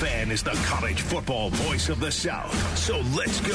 Fan is the college football voice of the South. So let's go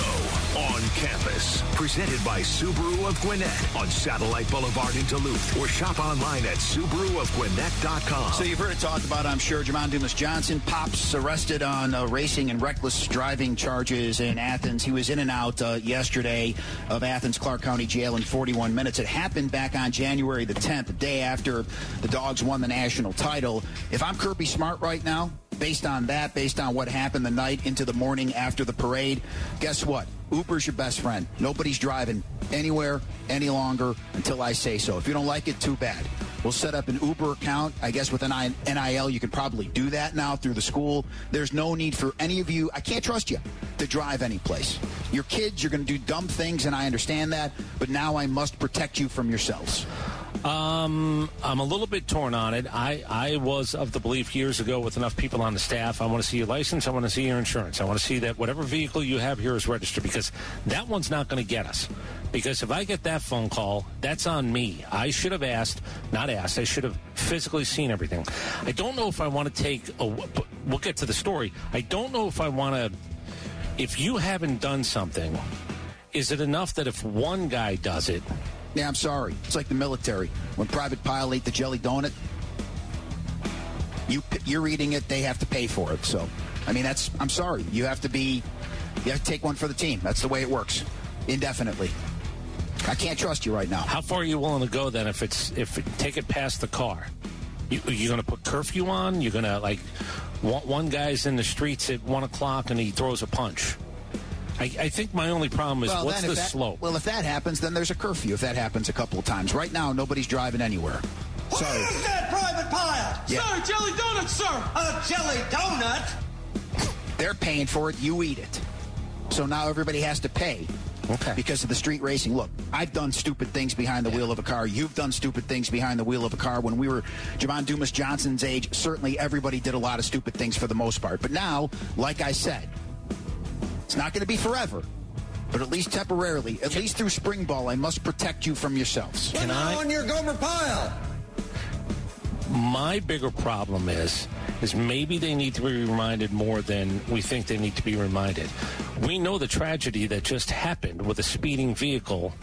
on campus. Presented by Subaru of Gwinnett on Satellite Boulevard in Duluth or shop online at SubaruofGwinnett.com. So you've heard it talked about, I'm sure, Jamon Dumas Johnson, Pops arrested on uh, racing and reckless driving charges in Athens. He was in and out uh, yesterday of Athens Clarke County Jail in 41 minutes. It happened back on January the 10th, the day after the Dogs won the national title. If I'm Kirby Smart right now, based on that, based on what happened the night into the morning after the parade, guess what? Uber's your best friend. Nobody's driving anywhere any longer until I say so. If you don't like it, too bad. We'll set up an Uber account. I guess with an NIL, you can probably do that now through the school. There's no need for any of you. I can't trust you to drive any place. Your kids, you're going to do dumb things, and I understand that. But now I must protect you from yourselves. Um, I'm a little bit torn on it. I, I was of the belief years ago with enough people on the staff, I want to see your license, I want to see your insurance, I want to see that whatever vehicle you have here is registered because that one's not going to get us. Because if I get that phone call, that's on me. I should have asked, not asked, I should have physically seen everything. I don't know if I want to take a, we'll get to the story. I don't know if I want to, if you haven't done something, is it enough that if one guy does it, yeah, I'm sorry. It's like the military. When Private Pyle ate the jelly donut, you you're eating it. They have to pay for it. So, I mean, that's. I'm sorry. You have to be. You have to take one for the team. That's the way it works, indefinitely. I can't trust you right now. How far are you willing to go then? If it's if it, take it past the car, you, are going to put curfew on? You're going to like one guy's in the streets at one o'clock and he throws a punch. I, I, think my only problem is well, what's the that, slope? Well, if that happens, then there's a curfew. If that happens a couple of times, right now nobody's driving anywhere. What so, is that private Pyle? Yeah. Sir, jelly donut, sir. A jelly donut? They're paying for it. You eat it. So now everybody has to pay. Okay. Because of the street racing. Look, I've done stupid things behind the yeah. wheel of a car. You've done stupid things behind the wheel of a car. When we were Jamon Dumas Johnson's age, certainly everybody did a lot of stupid things for the most part. But now, like I said, it's not going to be forever but at least temporarily, at least through spring ball, I must protect you from yourselves. Can I? On your Gomer Pyle. My bigger problem is, is maybe they need to be reminded more than we think they need to be reminded. We know the tragedy that just happened with a speeding vehicle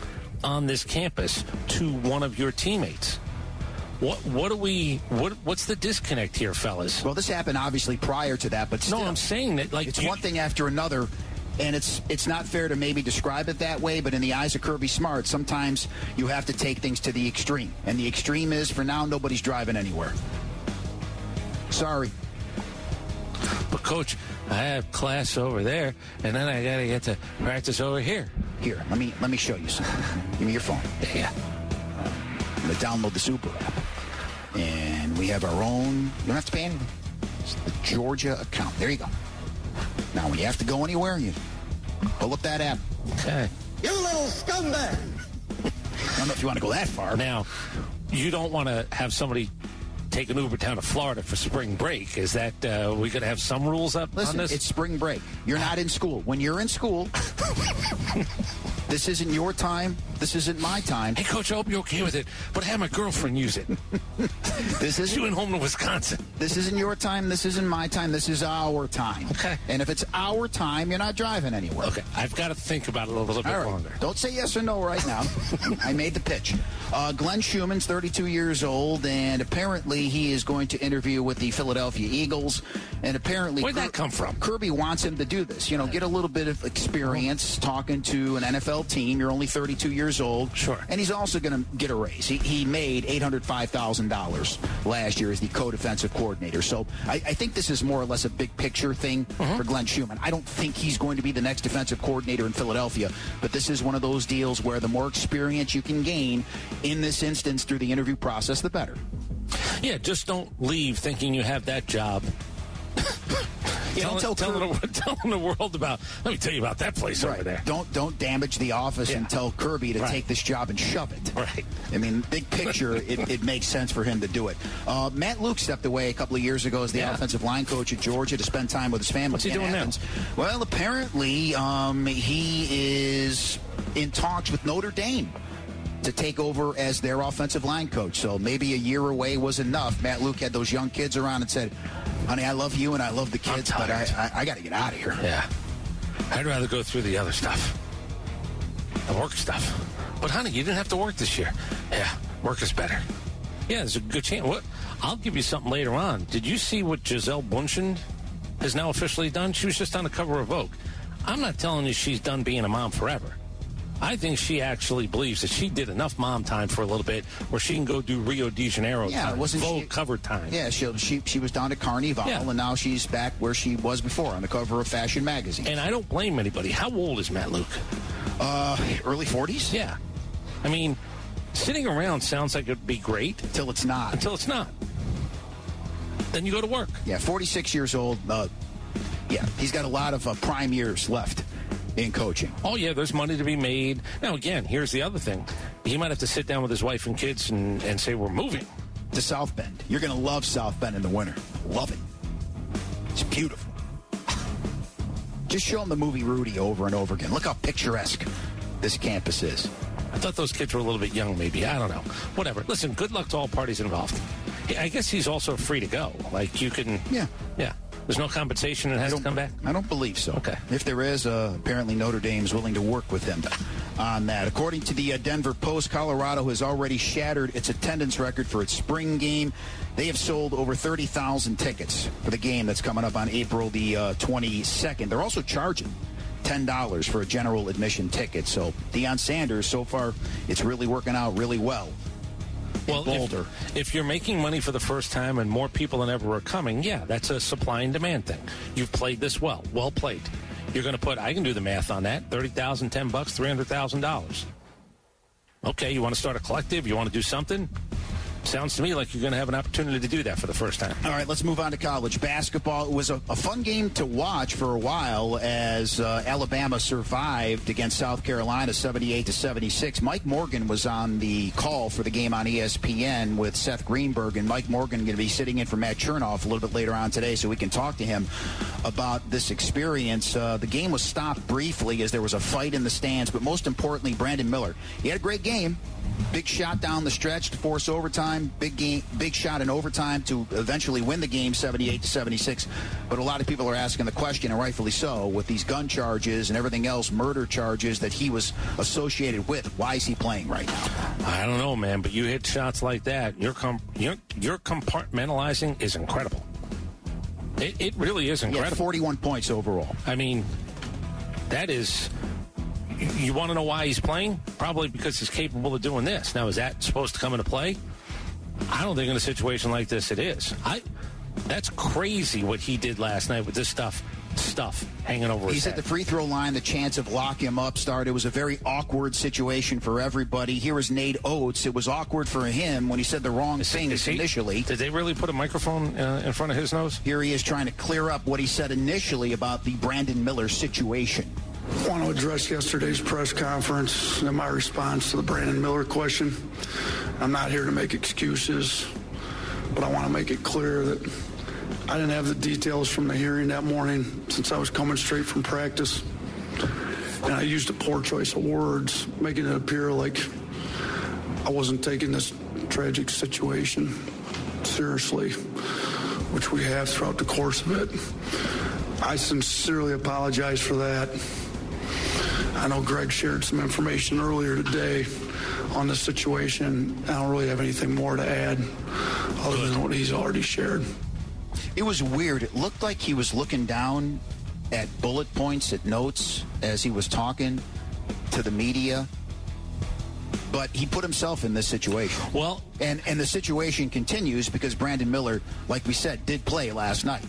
on this campus to one of your teammates. What what do we what what's the disconnect here, fellas? Well, this happened obviously prior to that, but still, no, I'm saying that like it's you, one thing after another and it's it's not fair to maybe describe it that way, but in the eyes of Kirby Smart, sometimes you have to take things to the extreme. And the extreme is for now nobody's driving anywhere. Sorry. But coach, I have class over there and then I gotta get to practice over here. Here, let me let me show you something. Give me your phone. Yeah. I'm gonna download the Super app. And we have our own you don't have to pay anything. It's the Georgia account. There you go. Now, when you have to go anywhere, you pull up that app. Okay. You little scumbag! I don't know if you want to go that far. Now, you don't want to have somebody take an Uber down to Florida for spring break. Is that uh, we going to have some rules up Listen, on this? It's spring break. You're not in school. When you're in school, this isn't your time. This isn't my time. Hey, Coach, I hope you're okay with it, but I have my girlfriend use it. this is she went home to Wisconsin. This isn't your time. This isn't my time. This is our time. Okay. And if it's our time, you're not driving anywhere. Okay. I've got to think about it a little bit right. longer. Don't say yes or no right now. I made the pitch. Uh, Glenn Schumann's 32 years old, and apparently he is going to interview with the Philadelphia Eagles. And apparently, where'd that come from? Kirby wants him to do this. You know, get a little bit of experience talking to an NFL team. You're only 32 years old. Sure. And he's also going to get a raise. He, he made $805,000 last year as the co-defensive coordinator. So I, I, think this is more or less a big picture thing mm-hmm. for Glenn Schumann. I don't think he's going to be the next defensive coordinator in Philadelphia, but this is one of those deals where the more experience you can gain in this instance through the interview process, the better. Yeah, just don't leave thinking you have that job. Yeah, don't tell telling, the, telling the world about. Let me tell you about that place over there. Don't don't damage the office Yeah. and tell Kirby to Right. take this job and shove it. Right. I mean, big picture, it, it makes sense for him to do it. Uh, Matt Luke stepped away a couple of years ago as the Yeah. offensive line coach at Georgia to spend time with his family. What's he in doing now? Well, apparently, um, he is in talks with Notre Dame to take over as their offensive line coach. So maybe a year away was enough. Matt Luke had those young kids around and said, "Honey, I love you and I love the kids, but I. I, I got to get out of here." Yeah. I'd rather go through the other stuff, the work stuff. But honey, you didn't have to work this year. Yeah, work is better. Yeah, there's a good chance. What? I'll give you something later on. Did you see what Gisele Bundchen has now officially done? She was just on the cover of Vogue. I'm not telling you she's done being a mom forever. I think she actually believes that she did enough mom time for a little bit where she can go do Rio de Janeiro Yeah, time, wasn't Vogue she- cover time. Yeah, she, she she was down to Carnival, Yeah. and now she's back where she was before on the cover of Fashion magazine. And I don't blame anybody. How old is Matt Luke? Uh, early 40s? Yeah. I mean, sitting around sounds like it'd be great Until it's not. until it's not. Then you go to work. Yeah, 46 years old. Uh, yeah, he's got a lot of uh, prime years left in coaching. Oh, yeah, there's money to be made. Now, again, here's the other thing. He might have to sit down with his wife and kids and, and say, we're moving. To South Bend. You're going to love South Bend in the winter. Love it. It's beautiful. Just show them the movie Rudy over and over again. Look how picturesque this campus is. I thought those kids were a little bit young, maybe. I don't know. Whatever. Listen, good luck to all parties involved. I guess he's also free to go. Like, you can. Yeah. There's no compensation and has to come back? I don't believe so. Okay. If there is, uh, apparently Notre Dame is willing to work with him on that. According to the uh, Denver Post, Colorado has already shattered its attendance record for its spring game. They have sold over 30,000 tickets for the game that's coming up on April the uh, 22nd. They're also charging $10 for a general admission ticket. So Deion Sanders, so far, it's really working out really well. Well, Boulder. if, if you're making money for the first time and more people than ever are coming, yeah, that's a supply and demand thing. You've played this well. Well played. You're going to put, I can do the math on that 30000 10 bucks, $300,000. Okay, you want to start a collective? You want to do something? Sounds to me like you're going to have an opportunity to do that for the first time. All right, let's move on to college basketball. It was a, a fun game to watch for a while as uh, Alabama survived against South Carolina 78 to 76. Mike Morgan was on the call for the game on ESPN with Seth Greenberg, and Mike Morgan going to be sitting in for Matt Chernoff a little bit later on today, so we can talk to him about this experience. Uh, the game was stopped briefly as there was a fight in the stands, but most importantly, Brandon Miller. He had a great game. Big shot down the stretch to force overtime. Big game, big shot in overtime to eventually win the game, 78 to 76. But a lot of people are asking the question, and rightfully so, with these gun charges and everything else, murder charges that he was associated with. Why is he playing right now? I don't know, man, but you hit shots like that. Your com- your, your compartmentalizing is incredible. It, it really is incredible. 41 points overall. I mean, that is. You want to know why he's playing? Probably because he's capable of doing this. Now, is that supposed to come into play? I don't think in a situation like this it is. I. That's crazy what he did last night with this stuff, stuff hanging over his He's at the free throw line. The chance of lock him up started. It was a very awkward situation for everybody. Here is Nate Oats. It was awkward for him when he said the wrong Is things he- initially. Did they really put a microphone uh, in front of his nose? Here he is trying to clear up what he said initially about the Brandon Miller situation. I want to address yesterday's press conference and my response to the Brandon Miller question. I'm not here to make excuses, but I want to make it clear that I didn't have the details from the hearing that morning since I was coming straight from practice. And I used a poor choice of words, making it appear like I wasn't taking this tragic situation seriously, which we have throughout the course of it. I sincerely apologize for that. I know Greg shared some information earlier today on the situation. I don't really have anything more to add other than what he's already shared. It was weird. It looked like he was looking down at bullet points, at notes, as he was talking to the media. But he put himself in this situation. Well, And, and the situation continues because Brandon Miller, like we said, did play last night.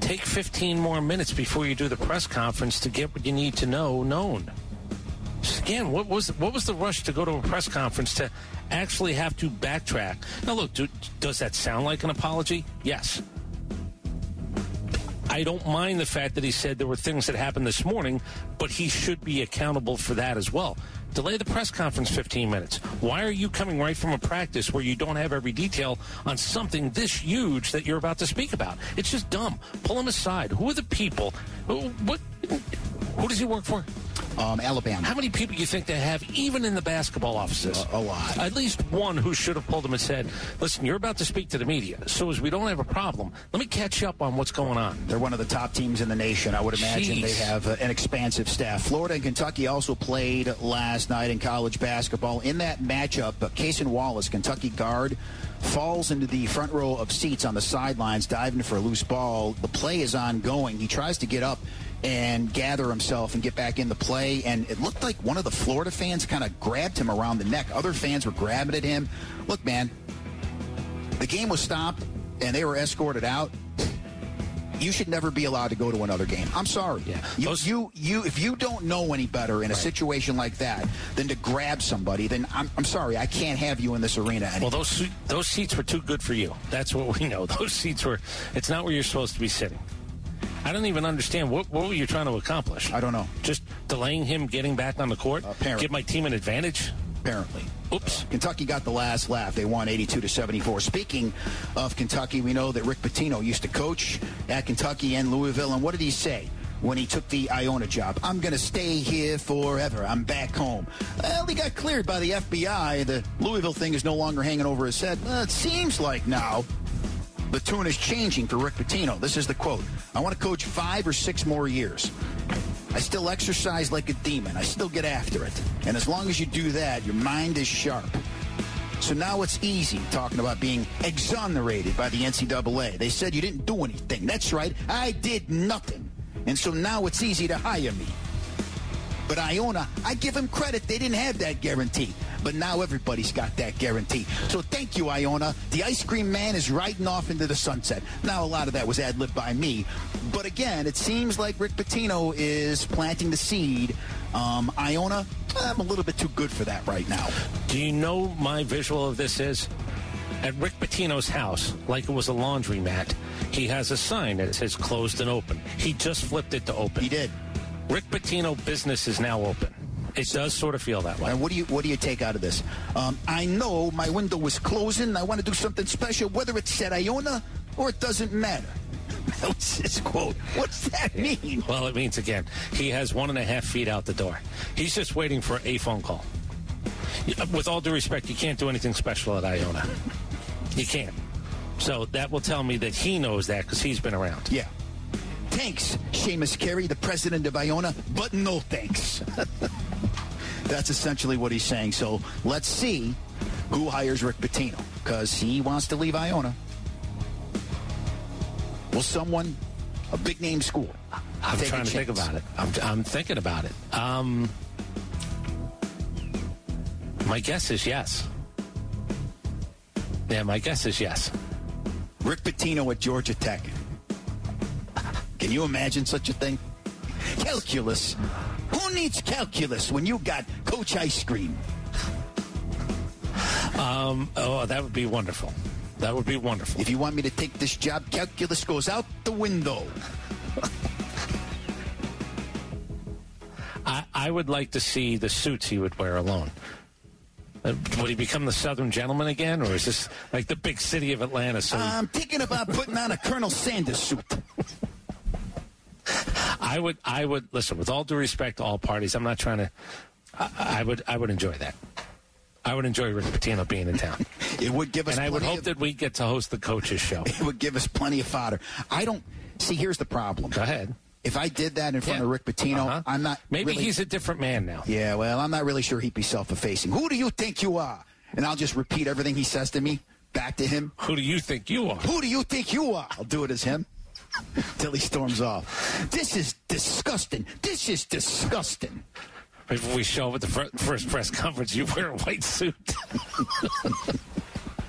take 15 more minutes before you do the press conference to get what you need to know known. Again, what was what was the rush to go to a press conference to actually have to backtrack? Now, look, do, does that sound like an apology? Yes. I don't mind the fact that he said there were things that happened this morning, but he should be accountable for that as well. Delay the press conference 15 minutes. Why are you coming right from a practice where you don't have every detail on something this huge that you're about to speak about? It's just dumb. Pull him aside. Who are the people? What? Who does he work for? Um, Alabama. How many people do you think they have, even in the basketball offices? A, a lot. At least one who should have pulled him and said, "Listen, you're about to speak to the media, so as we don't have a problem, let me catch up on what's going on." They're one of the top teams in the nation. I would imagine Jeez. they have uh, an expansive staff. Florida and Kentucky also played last night in college basketball. In that matchup, uh, Cason Wallace, Kentucky guard, falls into the front row of seats on the sidelines, diving for a loose ball. The play is ongoing. He tries to get up and gather himself and get back in the play. And it looked like one of the Florida fans kind of grabbed him around the neck. Other fans were grabbing at him. Look, man, the game was stopped and they were escorted out. You should never be allowed to go to another game. I'm sorry. Yeah. You, Those- you, you, if you don't know any better in a situation like that than to grab somebody, then I'm, I'm sorry. I can't have you in this arena anymore. Well, those those seats were too good for you. That's what we know. Those seats were. It's not where you're supposed to be sitting. I don't even understand what what were you trying to accomplish. I don't know. Just delaying him getting back on the court. Uh, apparently. Give my team an advantage. apparently. Oops. Uh, Kentucky got the last laugh. They won 82 to 74. Speaking of Kentucky, we know that Rick Pitino used to coach at Kentucky and Louisville. And what did he say when he took the Iona job? I'm going to stay here forever. I'm back home. Well, he got cleared by the FBI. The Louisville thing is no longer hanging over his head. Well, it seems like now the tune is changing for Rick Pitino. This is the quote. I want to coach five or six more years. I still exercise like a demon. I still get after it. And as long as you do that, your mind is sharp. So now it's easy talking about being exonerated by the NCAA. They said you didn't do anything. That's right. I did nothing. And so now it's easy to hire me. But Iona, I give them credit. They didn't have that guarantee. But now everybody's got that guarantee. So thank you, Iona. The ice cream man is riding off into the sunset. Now, a lot of that was ad libbed by me. But again, it seems like Rick Pitino is planting the seed. Um, Iona, I'm a little bit too good for that right now. Do you know my visual of this is? At Rick Pitino's house, like it was a laundromat, he has a sign that says closed and open. He just flipped it to open. He did. Rick Pitino business is now open. It does sort of feel that way. And what do you what do you take out of this? Um, I know my window was closing. I want to do something special, whether it's said Iona or it doesn't matter. That was his quote. What's that mean? Well, it means again, he has one and a half feet out the door. He's just waiting for a phone call. With all due respect, you can't do anything special at Iona. You can't. So that will tell me that he knows that because he's been around. Yeah. Thanks, Seamus Carey, the president of Iona, but no thanks. That's essentially what he's saying. So let's see who hires Rick Pitino because he wants to leave Iona. Will someone, a big name school, I'm trying to think about it. I'm, I'm thinking about it. Um, my guess is yes. Yeah, my guess is yes. Rick Pitino at Georgia Tech. Can you imagine such a thing? Calculus. Who needs calculus when you got Coach Ice Cream? Um, oh, that would be wonderful. That would be wonderful. If you want me to take this job, calculus goes out the window. I, I would like to see the suits he would wear alone. Uh, would he become the Southern gentleman again, or is this like the big city of Atlanta? So I'm thinking about putting on a Colonel Sanders suit. I would, I would listen. With all due respect to all parties, I'm not trying to. I, I would, I would enjoy that. I would enjoy Rick Pitino being in town, It would give us and I would hope of, that we get to host the coaches show. it would give us plenty of fodder. I don't see. Here's the problem. Go ahead. If I did that in front Yeah. of Rick Pitino, Uh-huh. I'm not. Maybe really- he's a different man now. Yeah, well, I'm not really sure he'd be self-effacing. Who do you think you are? And I'll just repeat everything he says to me back to him. Who do you think you are? Who do you think you are? I'll do it as him. Till he storms off. This is disgusting. This is disgusting. If we show up at the fir- first press conference, you wear a white suit.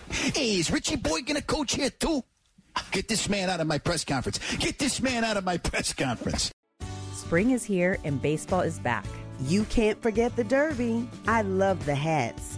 Hey, is Richie Boy going to coach here too? Get this man out of my press conference. Get this man out of my press conference. Spring is here and baseball is back. You can't forget the Derby. I love the hats.